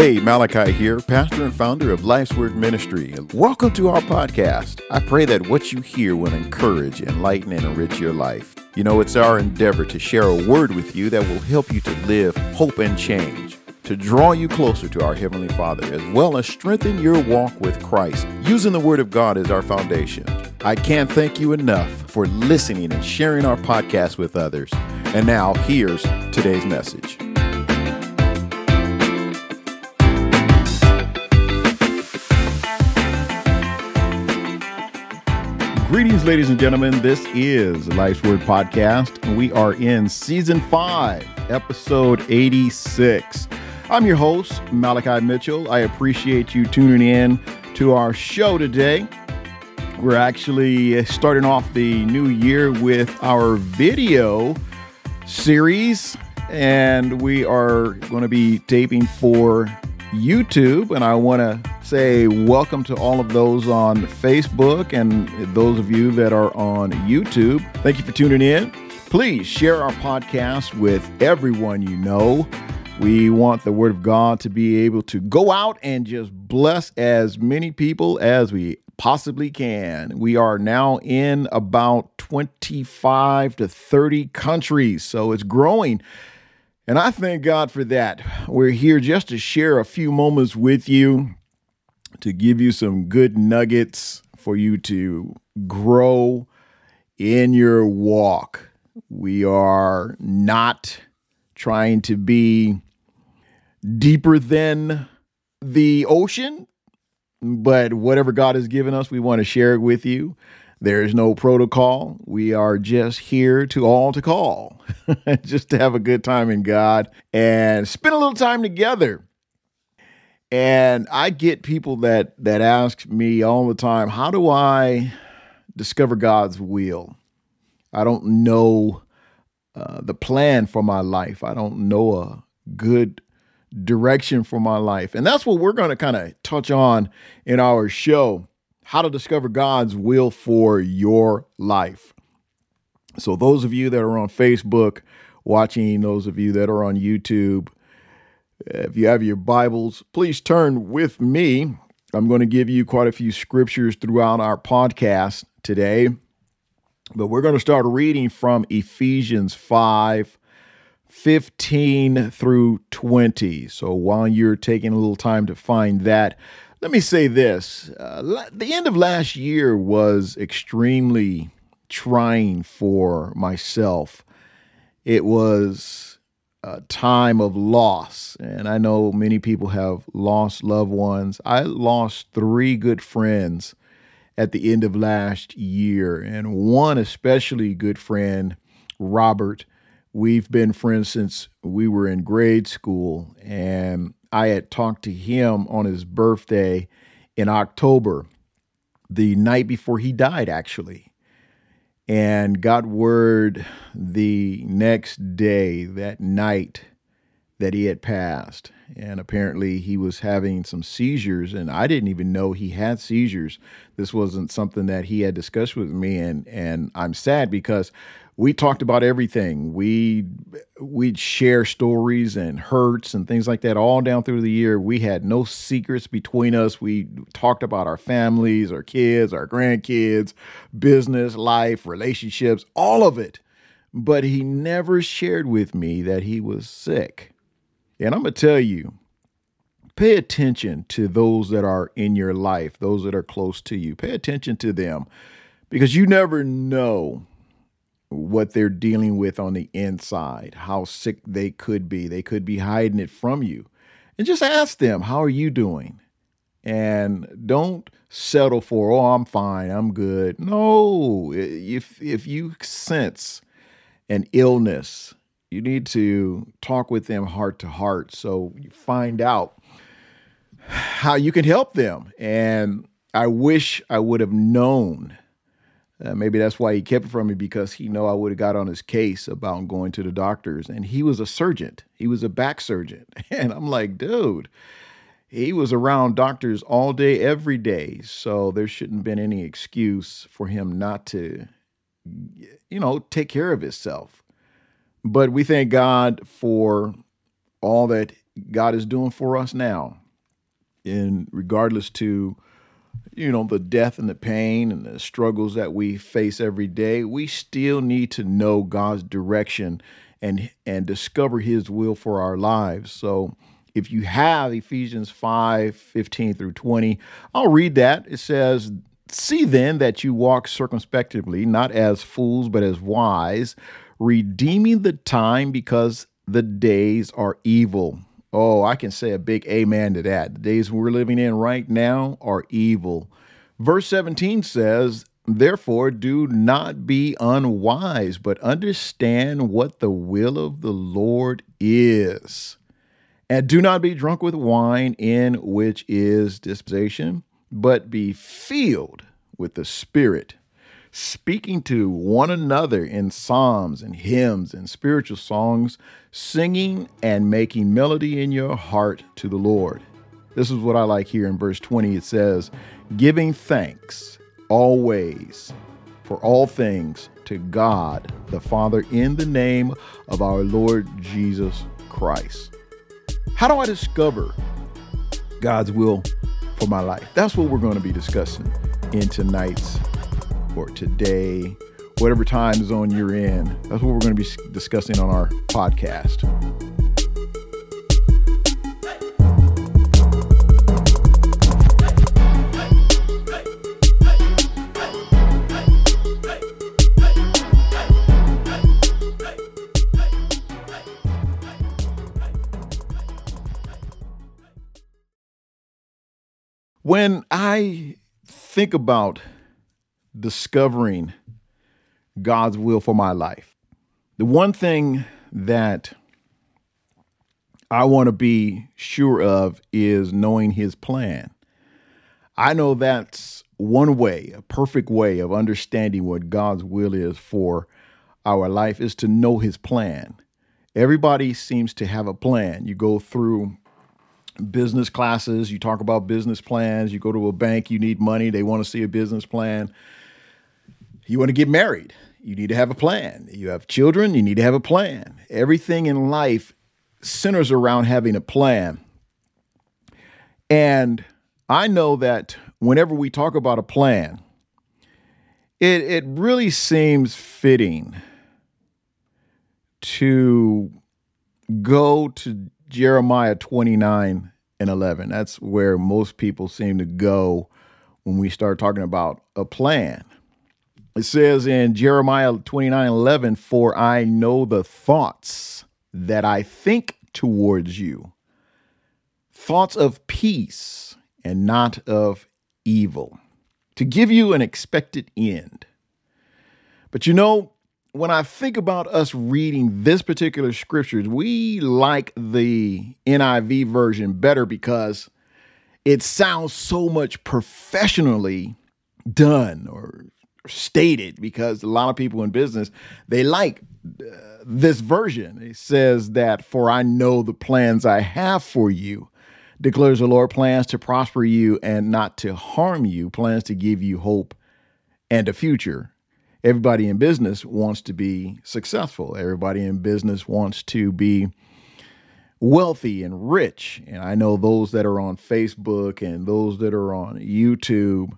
Hey, Malachi here, pastor and founder of Life's Word Ministry. Welcome to our podcast. I pray that what you hear will encourage, enlighten, and enrich your life. You know, it's our endeavor to share a word with you that will help you to live hope and change, to draw you closer to our Heavenly Father, as well as strengthen your walk with Christ, using the Word of God as our foundation. I can't thank you enough for listening and sharing our podcast with others. And now, here's today's message. Greetings, ladies and gentlemen. This is Life's Word Podcast. We are in season five, episode 86. I'm your host, Malachi Mitchell. I appreciate you tuning in to our show today. We're actually starting off the new year with our video series, and we are going to be taping for YouTube. And I want to say welcome to all of those on Facebook and those of you that are on YouTube. Thank you for tuning in. Please share our podcast with everyone you know. We want the Word of God to be able to go out and just bless as many people as we possibly can. We are now in about 25 to 30 countries, so it's growing. And I thank God for that. We're here just to share a few moments with you to give you some good nuggets for you to grow in your walk. We are not trying to be deeper than the ocean, but whatever God has given us, we want to share it with you. There is no protocol. We are just here to all to call, just to have a good time in God and spend a little time together. And I get people that that ask me all the time, how do I discover God's will? I don't know uh, the plan for my life. I don't know a good direction for my life. And that's what we're going to kind of touch on in our show how to discover God's will for your life. So, those of you that are on Facebook watching, those of you that are on YouTube, if you have your Bibles, please turn with me. I'm going to give you quite a few scriptures throughout our podcast today, but we're going to start reading from Ephesians 5 15 through 20. So while you're taking a little time to find that, let me say this. Uh, the end of last year was extremely trying for myself. It was a time of loss. And I know many people have lost loved ones. I lost three good friends at the end of last year, and one especially good friend, Robert. We've been friends since we were in grade school, and I had talked to him on his birthday in October, the night before he died, actually and got word the next day, that night, that he had passed. And apparently he was having some seizures, and I didn't even know he had seizures. This wasn't something that he had discussed with me, and and I'm sad because we talked about everything. We we'd share stories and hurts and things like that all down through the year. We had no secrets between us. We talked about our families, our kids, our grandkids, business, life, relationships, all of it. But he never shared with me that he was sick. And I'm going to tell you, pay attention to those that are in your life, those that are close to you. Pay attention to them because you never know what they're dealing with on the inside, how sick they could be. They could be hiding it from you. And just ask them, How are you doing? And don't settle for, Oh, I'm fine, I'm good. No, if, if you sense an illness, you need to talk with them heart to heart so you find out how you can help them. And I wish I would have known uh, maybe that's why he kept it from me because he know I would have got on his case about going to the doctors. And he was a surgeon. He was a back surgeon. And I'm like, dude, he was around doctors all day, every day. So there shouldn't have been any excuse for him not to, you know, take care of himself. But we thank God for all that God is doing for us now, in regardless to you know the death and the pain and the struggles that we face every day, we still need to know God's direction and and discover His will for our lives. So if you have Ephesians 5 15 through 20, I'll read that. It says, See then that you walk circumspectly, not as fools, but as wise, redeeming the time because the days are evil. Oh, I can say a big amen to that. The days we're living in right now are evil. Verse 17 says, Therefore, do not be unwise, but understand what the will of the Lord is. And do not be drunk with wine, in which is disposition, but be filled with the Spirit, speaking to one another in psalms and hymns and spiritual songs, singing and making melody in your heart to the Lord. This is what I like here in verse 20. It says, Giving thanks always for all things to God the Father in the name of our Lord Jesus Christ. How do I discover God's will for my life? That's what we're going to be discussing in tonight's or today, whatever time zone you're in. That's what we're going to be discussing on our podcast. When I think about discovering God's will for my life, the one thing that I want to be sure of is knowing his plan. I know that's one way, a perfect way of understanding what God's will is for our life is to know his plan. Everybody seems to have a plan. You go through business classes, you talk about business plans, you go to a bank, you need money, they want to see a business plan. You want to get married, you need to have a plan. You have children, you need to have a plan. Everything in life centers around having a plan. And I know that whenever we talk about a plan, it, it really seems fitting to go to Jeremiah 29 and 11. That's where most people seem to go when we start talking about a plan. It says in Jeremiah 29 11, For I know the thoughts that I think towards you, thoughts of peace and not of evil, to give you an expected end. But you know, when I think about us reading this particular scriptures, we like the NIV version better because it sounds so much professionally done or stated because a lot of people in business they like uh, this version. It says that for I know the plans I have for you declares the Lord plans to prosper you and not to harm you, plans to give you hope and a future everybody in business wants to be successful. Everybody in business wants to be wealthy and rich. And I know those that are on Facebook and those that are on YouTube,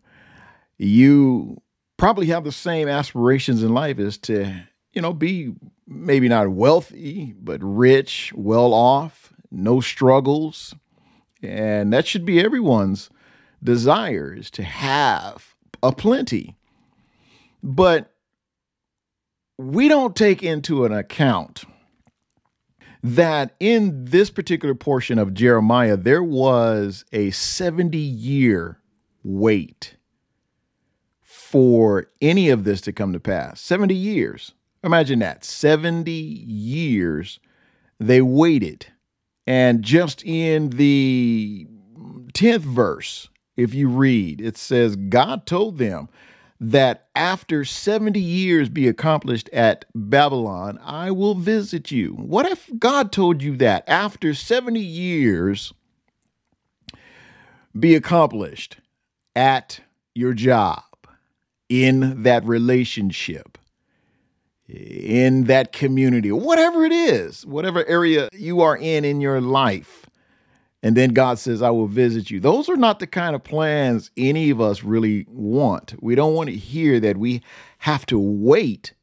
you probably have the same aspirations in life as to, you know, be maybe not wealthy, but rich, well off, no struggles. And that should be everyone's desire is to have a plenty. But we don't take into an account that in this particular portion of Jeremiah, there was a 70 year wait for any of this to come to pass. 70 years. Imagine that 70 years they waited. And just in the 10th verse, if you read, it says, God told them, that after 70 years be accomplished at Babylon, I will visit you. What if God told you that after 70 years be accomplished at your job, in that relationship, in that community, whatever it is, whatever area you are in in your life, And then God says, I will visit you. Those are not the kind of plans any of us really want. We don't want to hear that we have to wait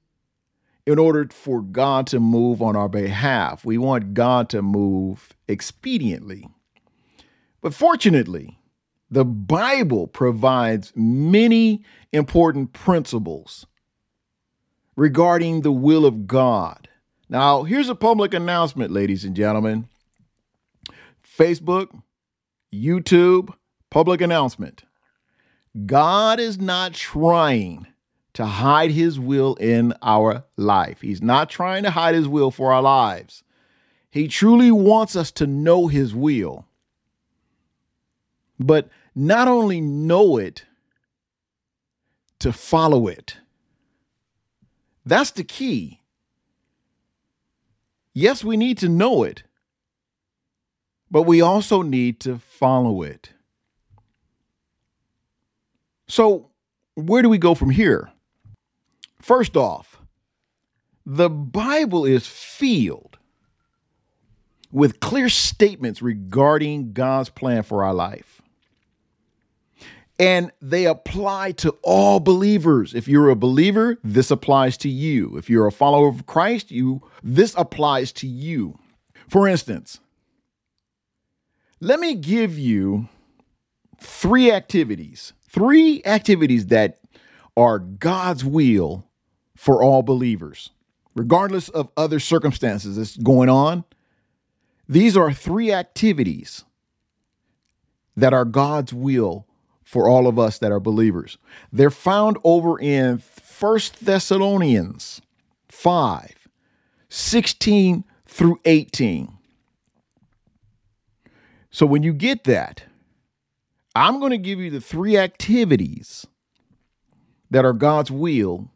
in order for God to move on our behalf. We want God to move expediently. But fortunately, the Bible provides many important principles regarding the will of God. Now, here's a public announcement, ladies and gentlemen. Facebook, YouTube, public announcement. God is not trying to hide his will in our life. He's not trying to hide his will for our lives. He truly wants us to know his will. But not only know it, to follow it. That's the key. Yes, we need to know it, but we also need to follow it. So, where do we go from here? First off, the Bible is filled with clear statements regarding God's plan for our life. And they apply to all believers. If you're a believer, this applies to you. If you're a follower of Christ, you this applies to you. For instance, let me give you three activities, three activities that are God's will for all believers, regardless of other circumstances that's going on. These are three activities that are God's will for all of us that are believers. They're found over in First Thessalonians 5 16 through 18. So when you get that, I'm going to give you the three activities that are God's will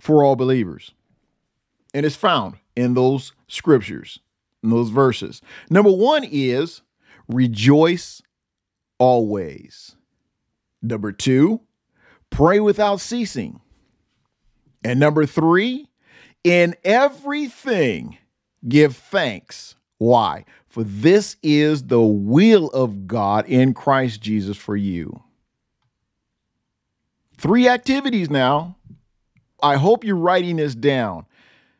for all believers. And it's found in those scriptures, in those verses. Number one is rejoice always. Number two, pray without ceasing. And number three, in everything give thanks. Why? For this is the will of God in Christ Jesus for you. Three activities now. I hope you're writing this down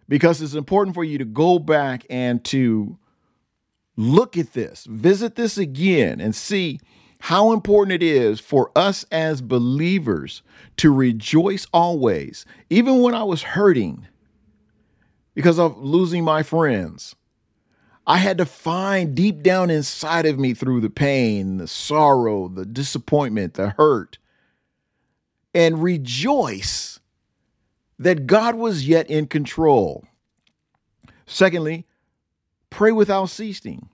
because it's important for you to go back and to look at this, visit this again, and see how important it is for us as believers to rejoice always, even when I was hurting because of losing my friends I had to find deep down inside of me through the pain, the sorrow, the disappointment, the hurt, and rejoice that God was yet in control. Secondly, pray without ceasing.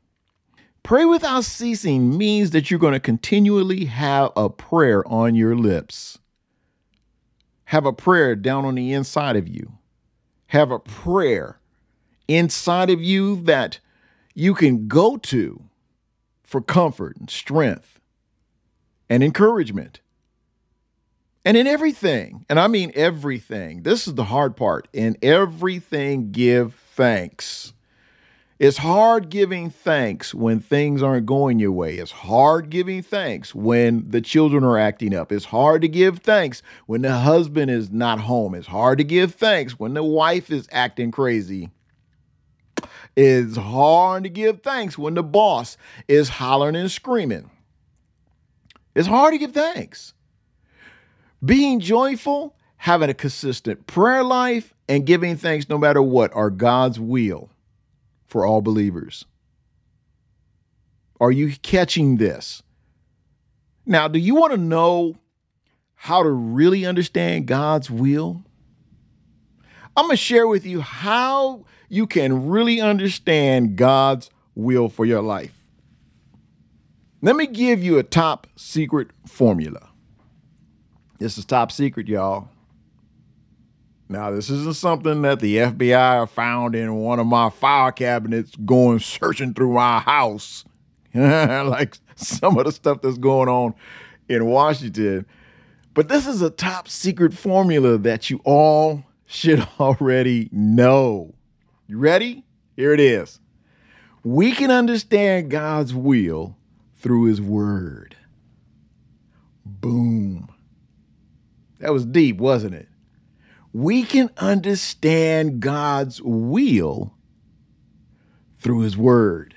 Pray without ceasing means that you're going to continually have a prayer on your lips. Have a prayer down on the inside of you. Have a prayer inside of you that you can go to for comfort and strength and encouragement. And in everything, and I mean everything, this is the hard part. In everything, give thanks. It's hard giving thanks when things aren't going your way. It's hard giving thanks when the children are acting up. It's hard to give thanks when the husband is not home. It's hard to give thanks when the wife is acting crazy. It's hard to give thanks when the boss is hollering and screaming. It's hard to give thanks. Being joyful, having a consistent prayer life, and giving thanks no matter what are God's will for all believers. Are you catching this? Now, do you want to know how to really understand God's will? I'm going to share with you how you can really understand God's will for your life. Let me give you a top secret formula. This is top secret, y'all. Now, this isn't something that the FBI found in one of my file cabinets going searching through my house, like some of the stuff that's going on in Washington. But this is a top secret formula that you all should already know. You ready? Here it is. We can understand God's will through his word. Boom. That was deep, wasn't it? We can understand God's will through his word.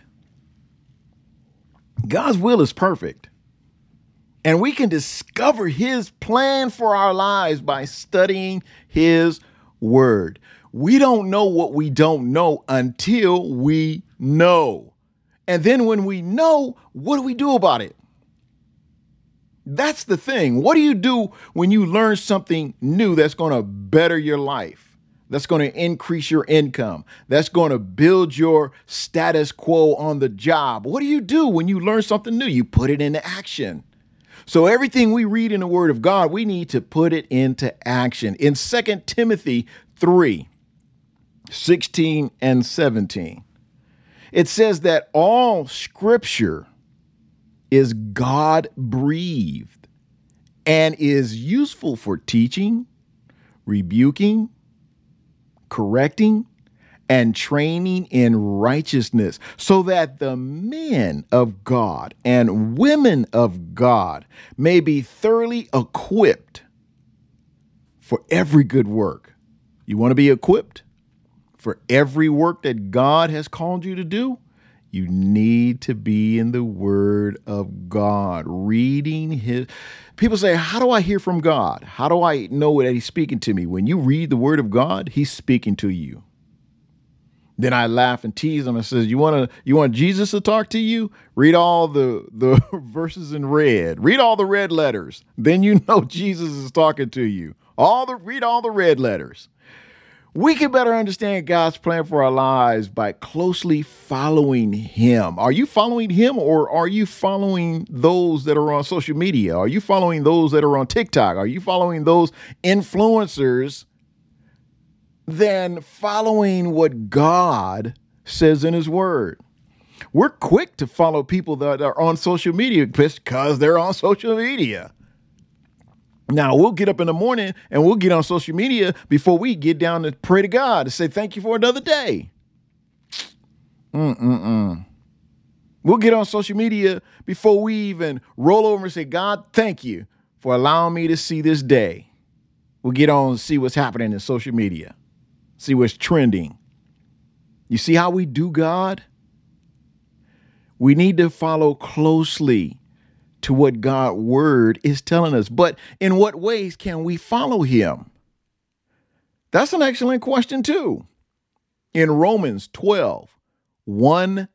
God's will is perfect. And we can discover his plan for our lives by studying his word. We don't know what we don't know until we know. And then when we know, what do we do about it? That's the thing. What do you do when you learn something new that's going to better your life? That's going to increase your income. That's going to build your status quo on the job. What do you do when you learn something new? You put it into action. So everything we read in the word of God, we need to put it into action. In 2 Timothy 3, 16 and 17, it says that all scripture is God breathed and is useful for teaching, rebuking, correcting, and training in righteousness, so that the men of God and women of God may be thoroughly equipped for every good work. You want to be equipped for every work that God has called you to do? You need to be in the Word of God, reading His. People say, How do I hear from God? How do I know that He's speaking to me? When you read the Word of God, He's speaking to you. Then I laugh and tease them and says, "You want to? You want Jesus to talk to you? Read all the the verses in red. Read all the red letters. Then you know Jesus is talking to you. All the read all the red letters." We can better understand God's plan for our lives by closely following Him. Are you following Him or are you following those that are on social media? Are you following those that are on TikTok? Are you following those influencers than following what God says in His Word? We're quick to follow people that are on social media because they're on social media. Now we'll get up in the morning and we'll get on social media before we get down to pray to God to say thank you for another day. Mm-mm-mm. We'll get on social media before we even roll over and say, God, thank you for allowing me to see this day. We'll get on and see what's happening in social media, see what's trending. You see how we do God? We need to follow closely to what God's word is telling us. But in what ways can we follow him? That's an excellent question, too. In Romans 12, 1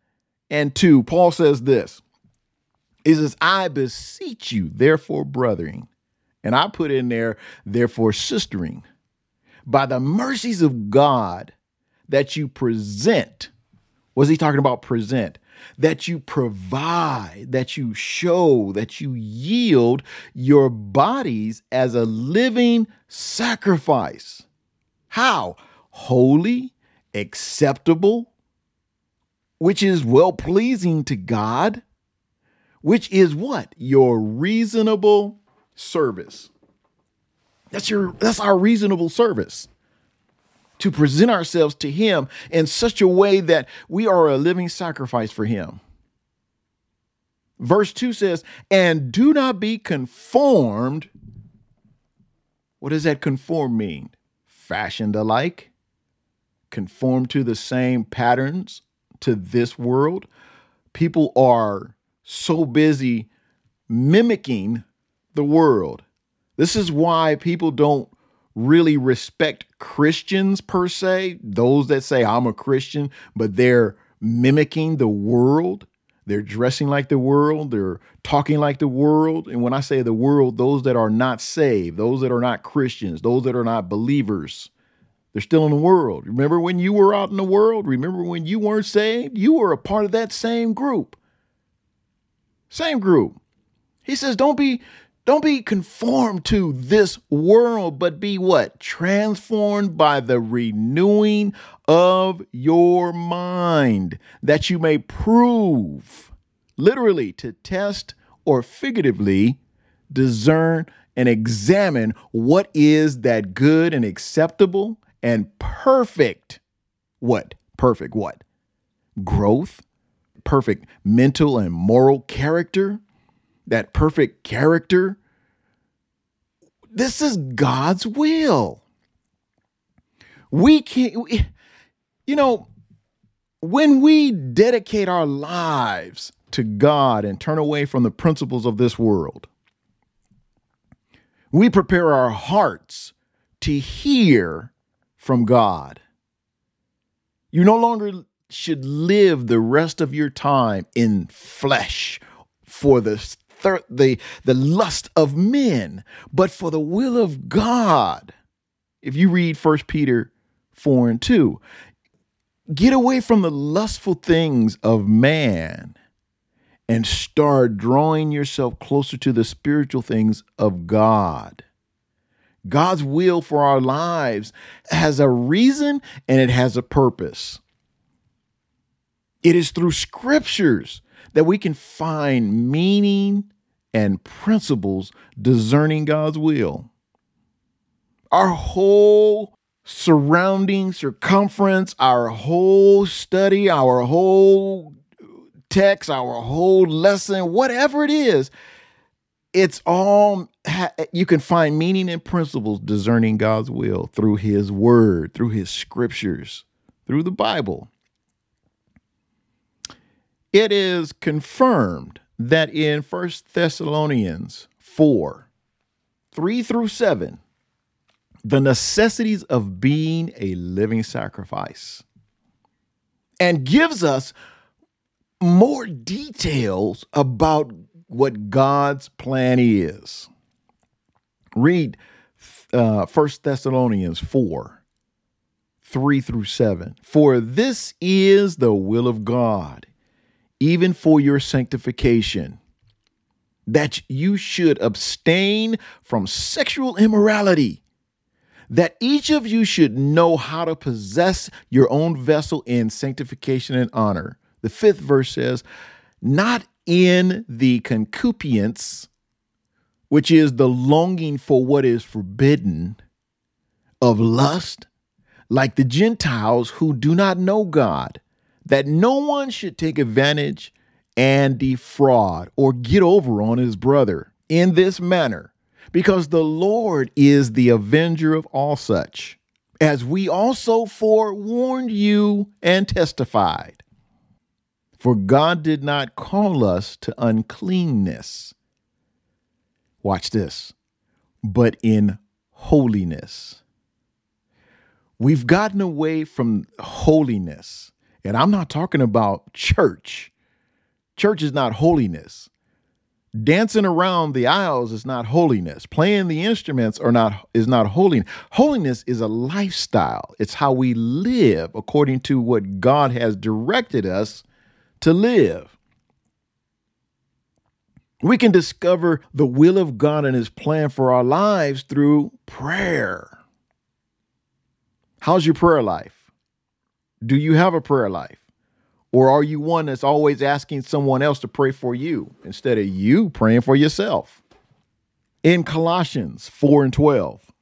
and 2, Paul says this. He says, I beseech you, therefore, brethren, and I put in there, therefore, sistering, by the mercies of God, that you present. Was he talking about present? That you provide, that you show, that you yield your bodies as a living sacrifice. How? Holy, acceptable, which is well pleasing to God, which is what? Your reasonable service. That's your that's our reasonable service to present ourselves to Him in such a way that we are a living sacrifice for Him. Verse 2 says, And do not be conformed. What does that conform mean? Fashioned alike? Conform to the same patterns to this world? People are so busy mimicking the world. This is why people don't really respect Christians per se, those that say I'm a Christian, but they're mimicking the world. They're dressing like the world. They're talking like the world. And when I say the world, those that are not saved, those that are not Christians, those that are not believers, they're still in the world. Remember when you were out in the world? Remember when you weren't saved? You were a part of that same group. Same group. He says, don't be don't be conformed to this world, but be what? Transformed by the renewing of your mind, that you may prove, literally, to test or figuratively discern and examine what is that good and acceptable and perfect what? Perfect what? Growth perfect mental and moral character, that perfect character. This is God's will. We can't, we, you know, when we dedicate our lives to God and turn away from the principles of this world, we prepare our hearts to hear from God. You no longer should live the rest of your time in flesh for the thir- the the lust of men, but for the will of God. If you read 1 Peter 4 and 2, get away from the lustful things of man and start drawing yourself closer to the spiritual things of God. God's will for our lives has a reason and it has a purpose. It is through scriptures that we can find meaning and principles discerning God's will. Our whole surrounding circumference, our whole study, our whole text, our whole lesson, whatever it is, it's all you can find meaning and principles discerning God's will through his word, through his scriptures, through the Bible. It is confirmed that in First Thessalonians 4 3 through 7, the necessities of being a living sacrifice and gives us more details about what God's plan is. Read uh, 1 Thessalonians 4 3 through 7. For this is the will of God, even for your sanctification, that you should abstain from sexual immorality, that each of you should know how to possess your own vessel in sanctification and honor. The fifth verse says, not in the concupiscence, which is the longing for what is forbidden, of lust, like the Gentiles who do not know God, that no one should take advantage and defraud or get over on his brother in this manner, because the Lord is the avenger of all such, as we also forewarned you and testified. For God did not call us to uncleanness. Watch this, but in holiness. We've gotten away from holiness. And I'm not talking about church. Church is not holiness. Dancing around the aisles is not holiness. Playing the instruments are not is not holiness. Holiness is a lifestyle. It's how we live according to what God has directed us to live. We can discover the will of God and His plan for our lives through prayer. How's your prayer life? Do you have a prayer life? Or are you one that's always asking someone else to pray for you instead of you praying for yourself? In Colossians 4 and 12,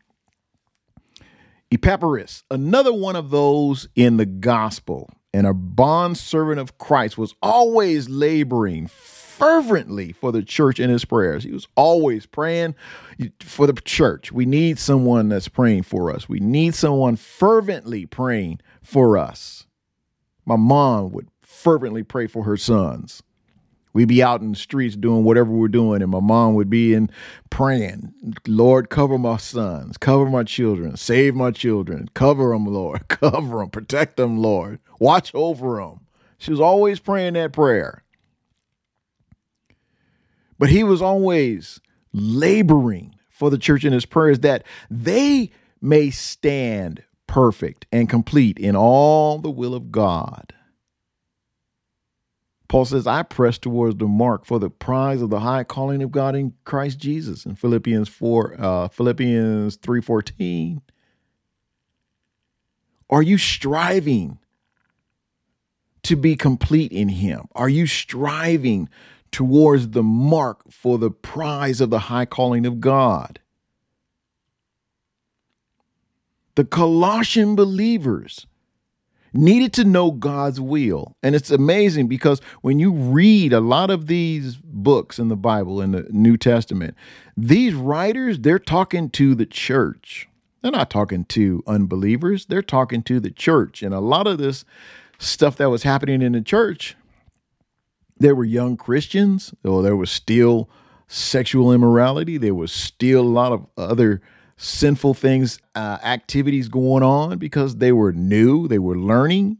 Epaphras, another one of those in the gospel, and a bond servant of Christ was always laboring fervently for the church in his prayers. He was always praying for the church. We need someone that's praying for us. We need someone fervently praying for us. My mom would fervently pray for her sons. We'd be out in the streets doing whatever we're doing, and my mom would be in praying, Lord, cover my sons, cover my children, save my children, cover them, Lord, cover them, protect them, Lord, watch over them. She was always praying that prayer. But he was always laboring for the church in his prayers that they may stand perfect and complete in all the will of God. Paul says, I press towards the mark for the prize of the high calling of God in Christ Jesus in Philippians 4, uh, Philippians 3:14. Are you striving to be complete in him? Are you striving towards the mark for the prize of the high calling of God? The Colossian believers needed to know God's will. And it's amazing because when you read a lot of these books in the Bible, in the New Testament, these writers, they're talking to the church. They're not talking to unbelievers, they're talking to the church. And a lot of this stuff that was happening in the church, there were young Christians, or there was still sexual immorality, there was still a lot of other sinful things, uh, activities going on because they were new, they were learning.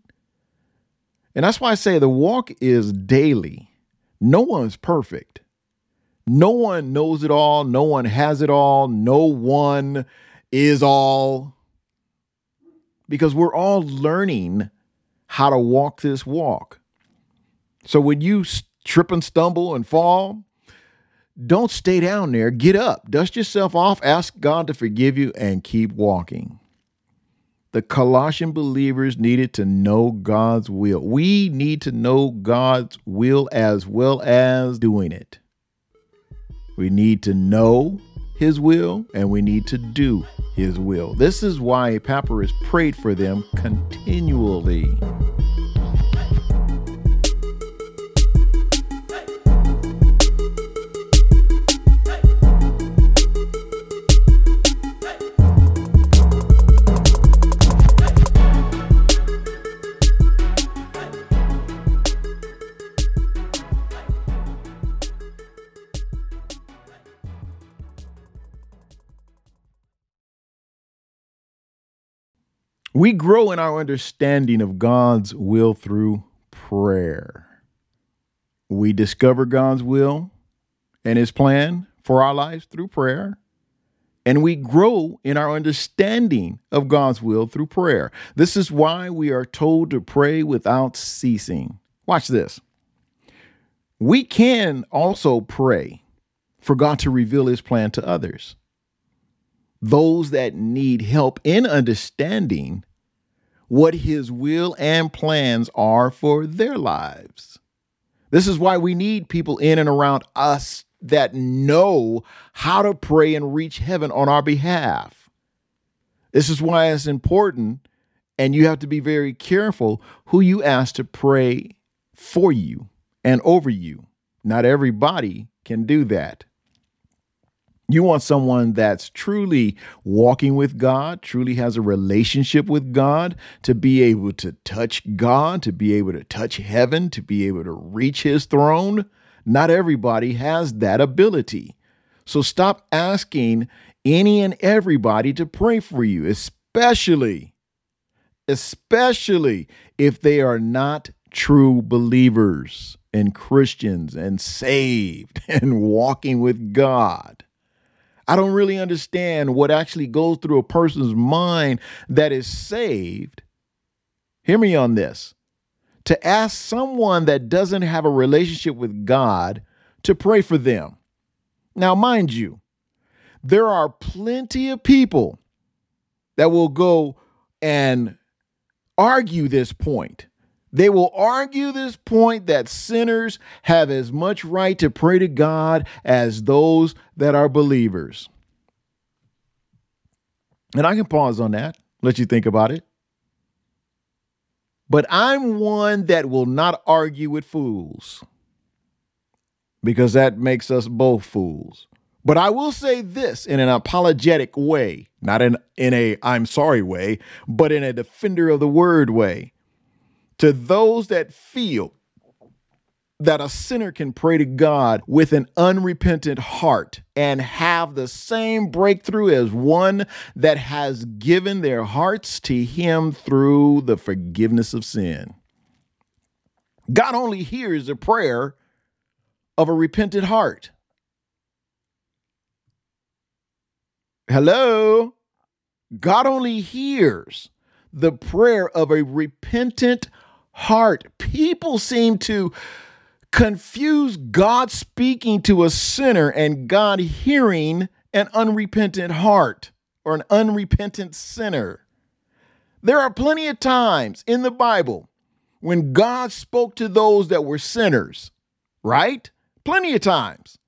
And that's why I say the walk is daily. No one's perfect. No one knows it all. No one has it all. No one is all. Because we're all learning how to walk this walk. So when you trip and stumble and fall, don't stay down there. Get up, dust yourself off, ask God to forgive you, and keep walking. The Colossian believers needed to know God's will. We need to know God's will as well as doing it. We need to know His will and we need to do His will. This is why Epaphras prayed for them continually. We grow in our understanding of God's will through prayer. We discover God's will and His plan for our lives through prayer. And we grow in our understanding of God's will through prayer. This is why we are told to pray without ceasing. Watch this. We can also pray for God to reveal His plan to others those that need help in understanding what his will and plans are for their lives. This is why we need people in and around us that know how to pray and reach heaven on our behalf. This is why it's important, and you have to be very careful who you ask to pray for you and over you. Not everybody can do that. You want someone that's truly walking with God, truly has a relationship with God, to be able to touch God, to be able to touch heaven, to be able to reach his throne. Not everybody has that ability. So stop asking any and everybody to pray for you, especially especially if they are not true believers and Christians and saved and walking with God. I don't really understand what actually goes through a person's mind that is saved. Hear me on this. To ask someone that doesn't have a relationship with God to pray for them. Now, mind you, there are plenty of people that will go and argue this point they will argue this point that sinners have as much right to pray to God as those that are believers. And I can pause on that, let you think about it. But I'm one that will not argue with fools because that makes us both fools. But I will say this in an apologetic way, not in, in a I'm sorry way, but in a defender of the word way to those that feel that a sinner can pray to God with an unrepentant heart and have the same breakthrough as one that has given their hearts to Him through the forgiveness of sin. God only hears the prayer of a repentant heart. Hello? God only hears the prayer of a repentant heart. People seem to confuse God speaking to a sinner and God hearing an unrepentant heart or an unrepentant sinner. There are plenty of times in the Bible when God spoke to those that were sinners, right? Plenty of times.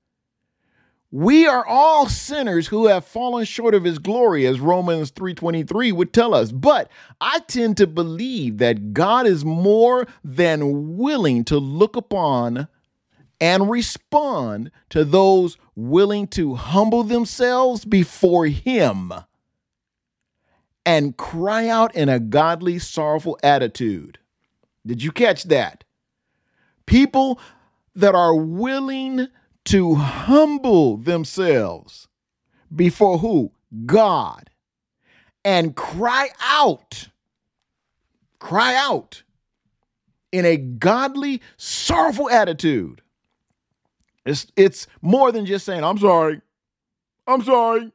We are all sinners who have fallen short of his glory as Romans 3:23 would tell us. But I tend to believe that God is more than willing to look upon and respond to those willing to humble themselves before him and cry out in a godly sorrowful attitude. Did you catch that? People that are willing to humble themselves before who? God. And cry out. Cry out in a godly, sorrowful attitude. It's, it's more than just saying, I'm sorry. I'm sorry.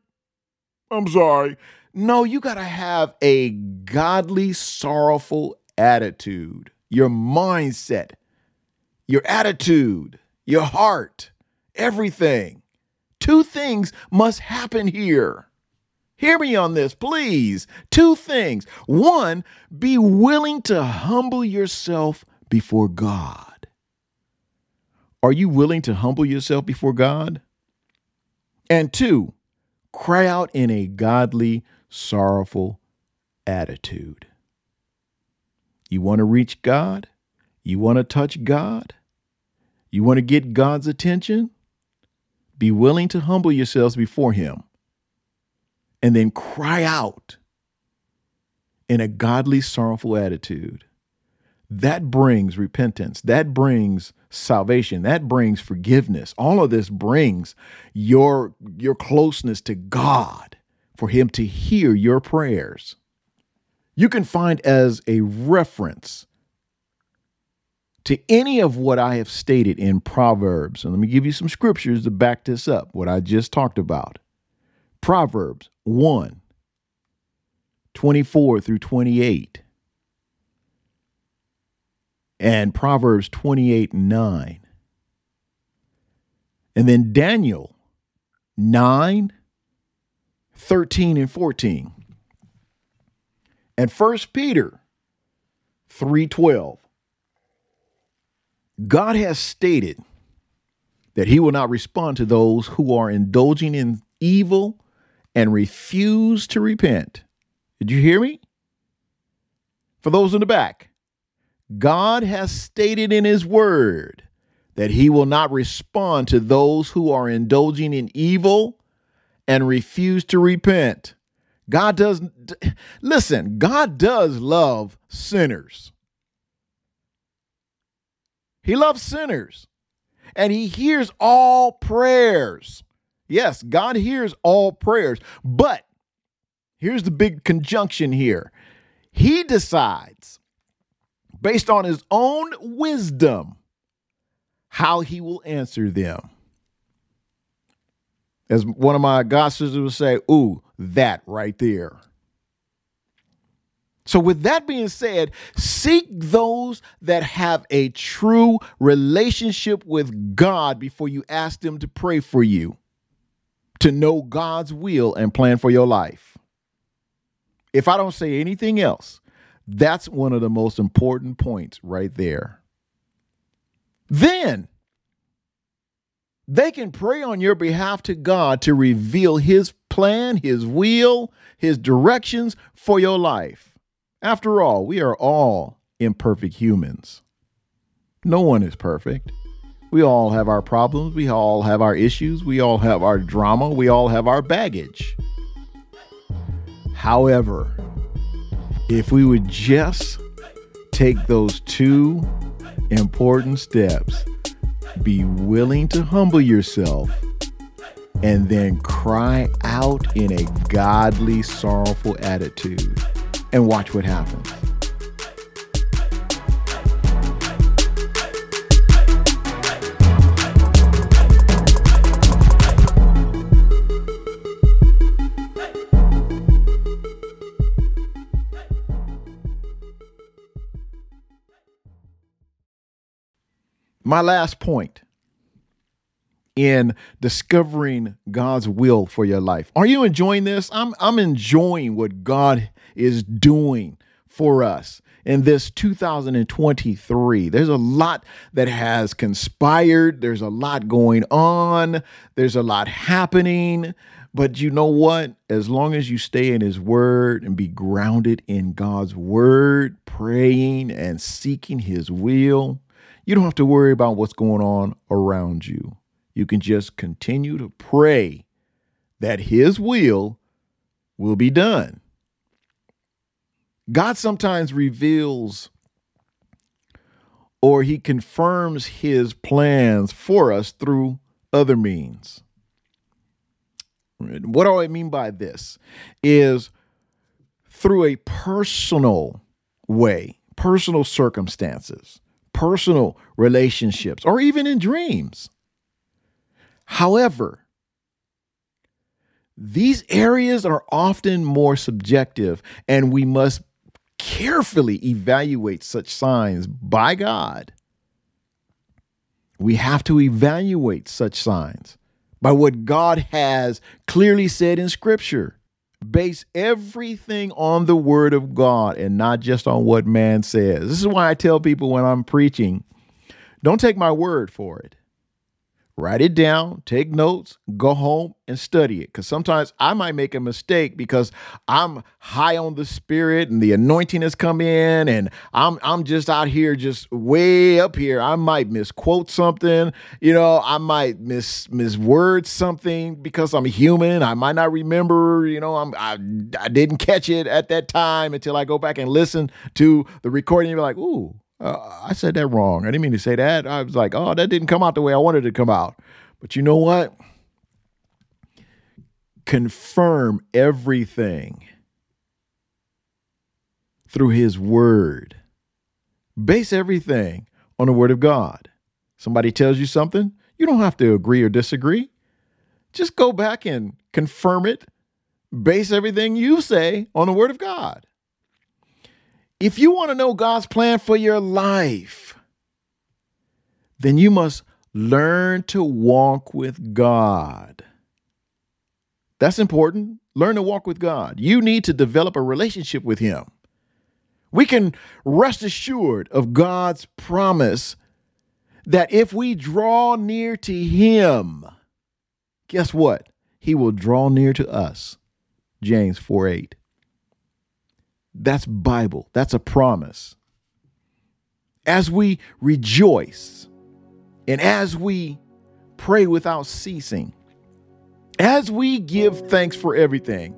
I'm sorry. No, you got to have a godly, sorrowful attitude, your mindset, your attitude, your heart everything. Two things must happen here. Hear me on this, please. Two things. One, be willing to humble yourself before God. Are you willing to humble yourself before God? And two, cry out in a godly, sorrowful attitude. You want to reach God? You want to touch God? You want to get God's attention? Be willing to humble yourselves before Him and then cry out in a godly, sorrowful attitude. That brings repentance. That brings salvation. That brings forgiveness. All of this brings your, your closeness to God for Him to hear your prayers. You can find as a reference to any of what I have stated in Proverbs. And let me give you some scriptures to back this up, what I just talked about. Proverbs 1 24 through 28. And Proverbs 28 9. And then Daniel 9 13 and 14. And First Peter 3:12. God has stated that he will not respond to those who are indulging in evil and refuse to repent. Did you hear me? For those in the back, God has stated in his word that he will not respond to those who are indulging in evil and refuse to repent. God does, listen, God does love sinners. He loves sinners and he hears all prayers. Yes, God hears all prayers, but here's the big conjunction here. He decides, based on his own wisdom, how he will answer them. As one of my God sisters would say, Ooh, that right there. So, with that being said, seek those that have a true relationship with God before you ask them to pray for you, to know God's will and plan for your life. If I don't say anything else, that's one of the most important points right there. Then they can pray on your behalf to God to reveal His plan, His will, His directions for your life. After all, we are all imperfect humans. No one is perfect. We all have our problems. We all have our issues. We all have our drama. We all have our baggage. However, if we would just take those two important steps, be willing to humble yourself, and then cry out in a godly, sorrowful attitude and watch what happens. My last point in discovering God's will for your life. Are you enjoying this? I'm I'm enjoying what God is doing for us in this 2023. There's a lot that has conspired, there's a lot going on, there's a lot happening. But you know what? As long as you stay in His Word and be grounded in God's Word, praying and seeking His will, you don't have to worry about what's going on around you. You can just continue to pray that His will will be done. God sometimes reveals or he confirms his plans for us through other means. What do I mean by this? Is through a personal way, personal circumstances, personal relationships, or even in dreams. However, these areas are often more subjective, and we must carefully evaluate such signs by God. We have to evaluate such signs by what God has clearly said in Scripture. Base everything on the Word of God and not just on what man says. This is why I tell people when I'm preaching don't take my word for it write it down, take notes, go home and study it. Because sometimes I might make a mistake because I'm high on the spirit and the anointing has come in, and I'm I'm just out here, just way up here. I might misquote something, you know, I might mis misword something because I'm human. I might not remember, you know, I'm I, I didn't catch it at that time until I go back and listen to the recording and be like, ooh, uh, I said that wrong. I didn't mean to say that. I was like, oh, that didn't come out the way I wanted it to come out. But you know what? Confirm everything through his word. Base everything on the word of God. Somebody tells you something, you don't have to agree or disagree. Just go back and confirm it. Base everything you say on the word of God. If you want to know God's plan for your life, then you must learn to walk with God. That's important. Learn to walk with God. You need to develop a relationship with Him. We can rest assured of God's promise that if we draw near to Him, guess what? He will draw near to us. James 4 8. That's Bible. That's a promise. As we rejoice and as we pray without ceasing, as we give thanks for everything,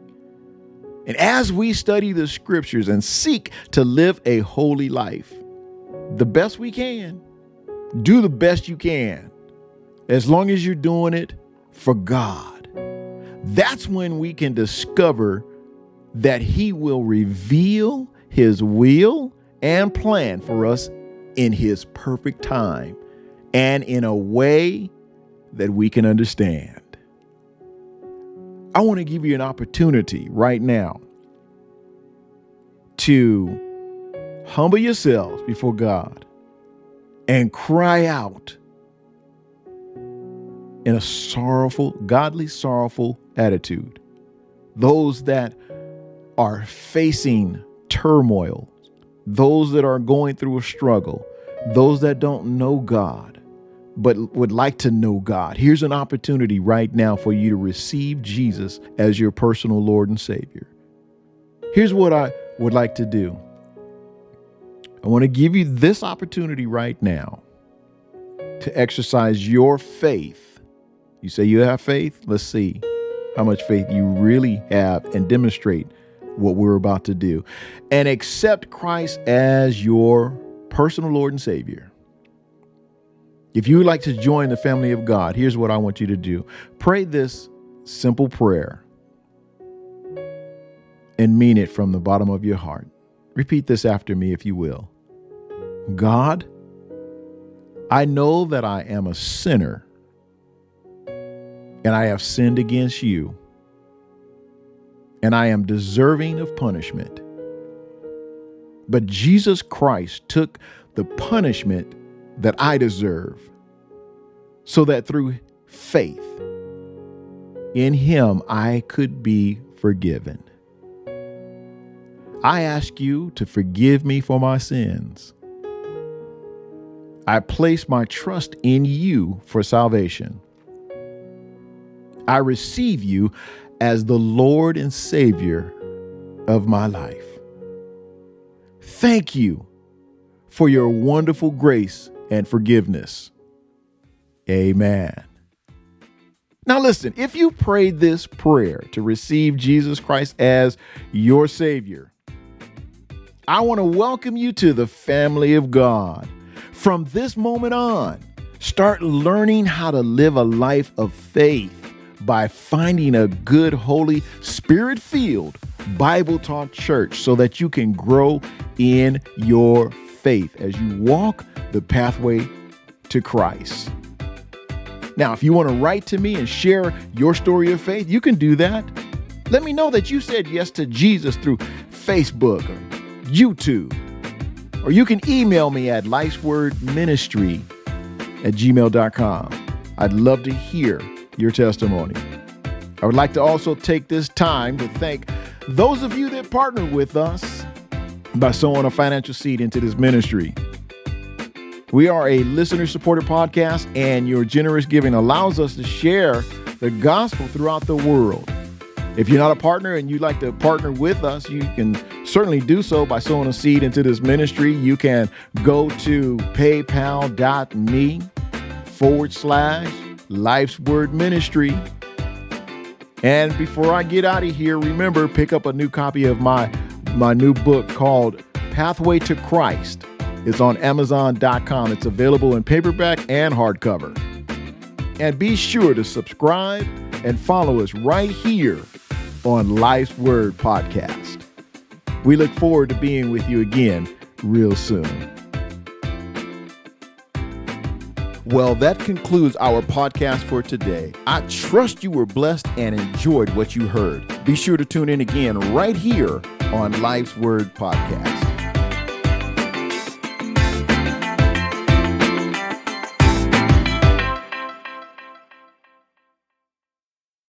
and as we study the scriptures and seek to live a holy life, the best we can, do the best you can, as long as you're doing it for God. That's when we can discover that He will reveal His will and plan for us in His perfect time and in a way that we can understand. I want to give you an opportunity right now to humble yourselves before God and cry out in a sorrowful, godly, sorrowful attitude. Those that are facing turmoil, those that are going through a struggle, those that don't know God, but would like to know God. Here's an opportunity right now for you to receive Jesus as your personal Lord and Savior. Here's what I would like to do I want to give you this opportunity right now to exercise your faith. You say you have faith? Let's see how much faith you really have and demonstrate what we're about to do and accept Christ as your personal Lord and Savior. If you would like to join the family of God, here's what I want you to do pray this simple prayer and mean it from the bottom of your heart. Repeat this after me, if you will. God, I know that I am a sinner and I have sinned against you and I am deserving of punishment. But Jesus Christ took the punishment that I deserve so that through faith in Him I could be forgiven. I ask you to forgive me for my sins. I place my trust in you for salvation. I receive you as the Lord and Savior of my life. Thank you for your wonderful grace and forgiveness. Amen. Now, listen, if you prayed this prayer to receive Jesus Christ as your Savior, I want to welcome you to the family of God. From this moment on, start learning how to live a life of faith by finding a good, holy, spirit filled, Bible taught church so that you can grow in your faith as you walk the pathway to Christ. Now, if you want to write to me and share your story of faith, you can do that. Let me know that you said yes to Jesus through Facebook or YouTube. Or you can email me at lifeswordministry at gmail.com. I'd love to hear your testimony. I would like to also take this time to thank those of you that partner with us by sowing a financial seed into this ministry. We are a listener supported podcast, and your generous giving allows us to share the gospel throughout the world. If you're not a partner and you'd like to partner with us, you can certainly do so by sowing a seed into this ministry. You can go to paypal.me forward slash life's word ministry. And before I get out of here, remember pick up a new copy of my my new book called Pathway to Christ it's on Amazon.com. It's available in paperback and hardcover. And be sure to subscribe and follow us right here on Life's Word Podcast. We look forward to being with you again real soon. Well, that concludes our podcast for today. I trust you were blessed and enjoyed what you heard. Be sure to tune in again right here on Life's Word Podcast.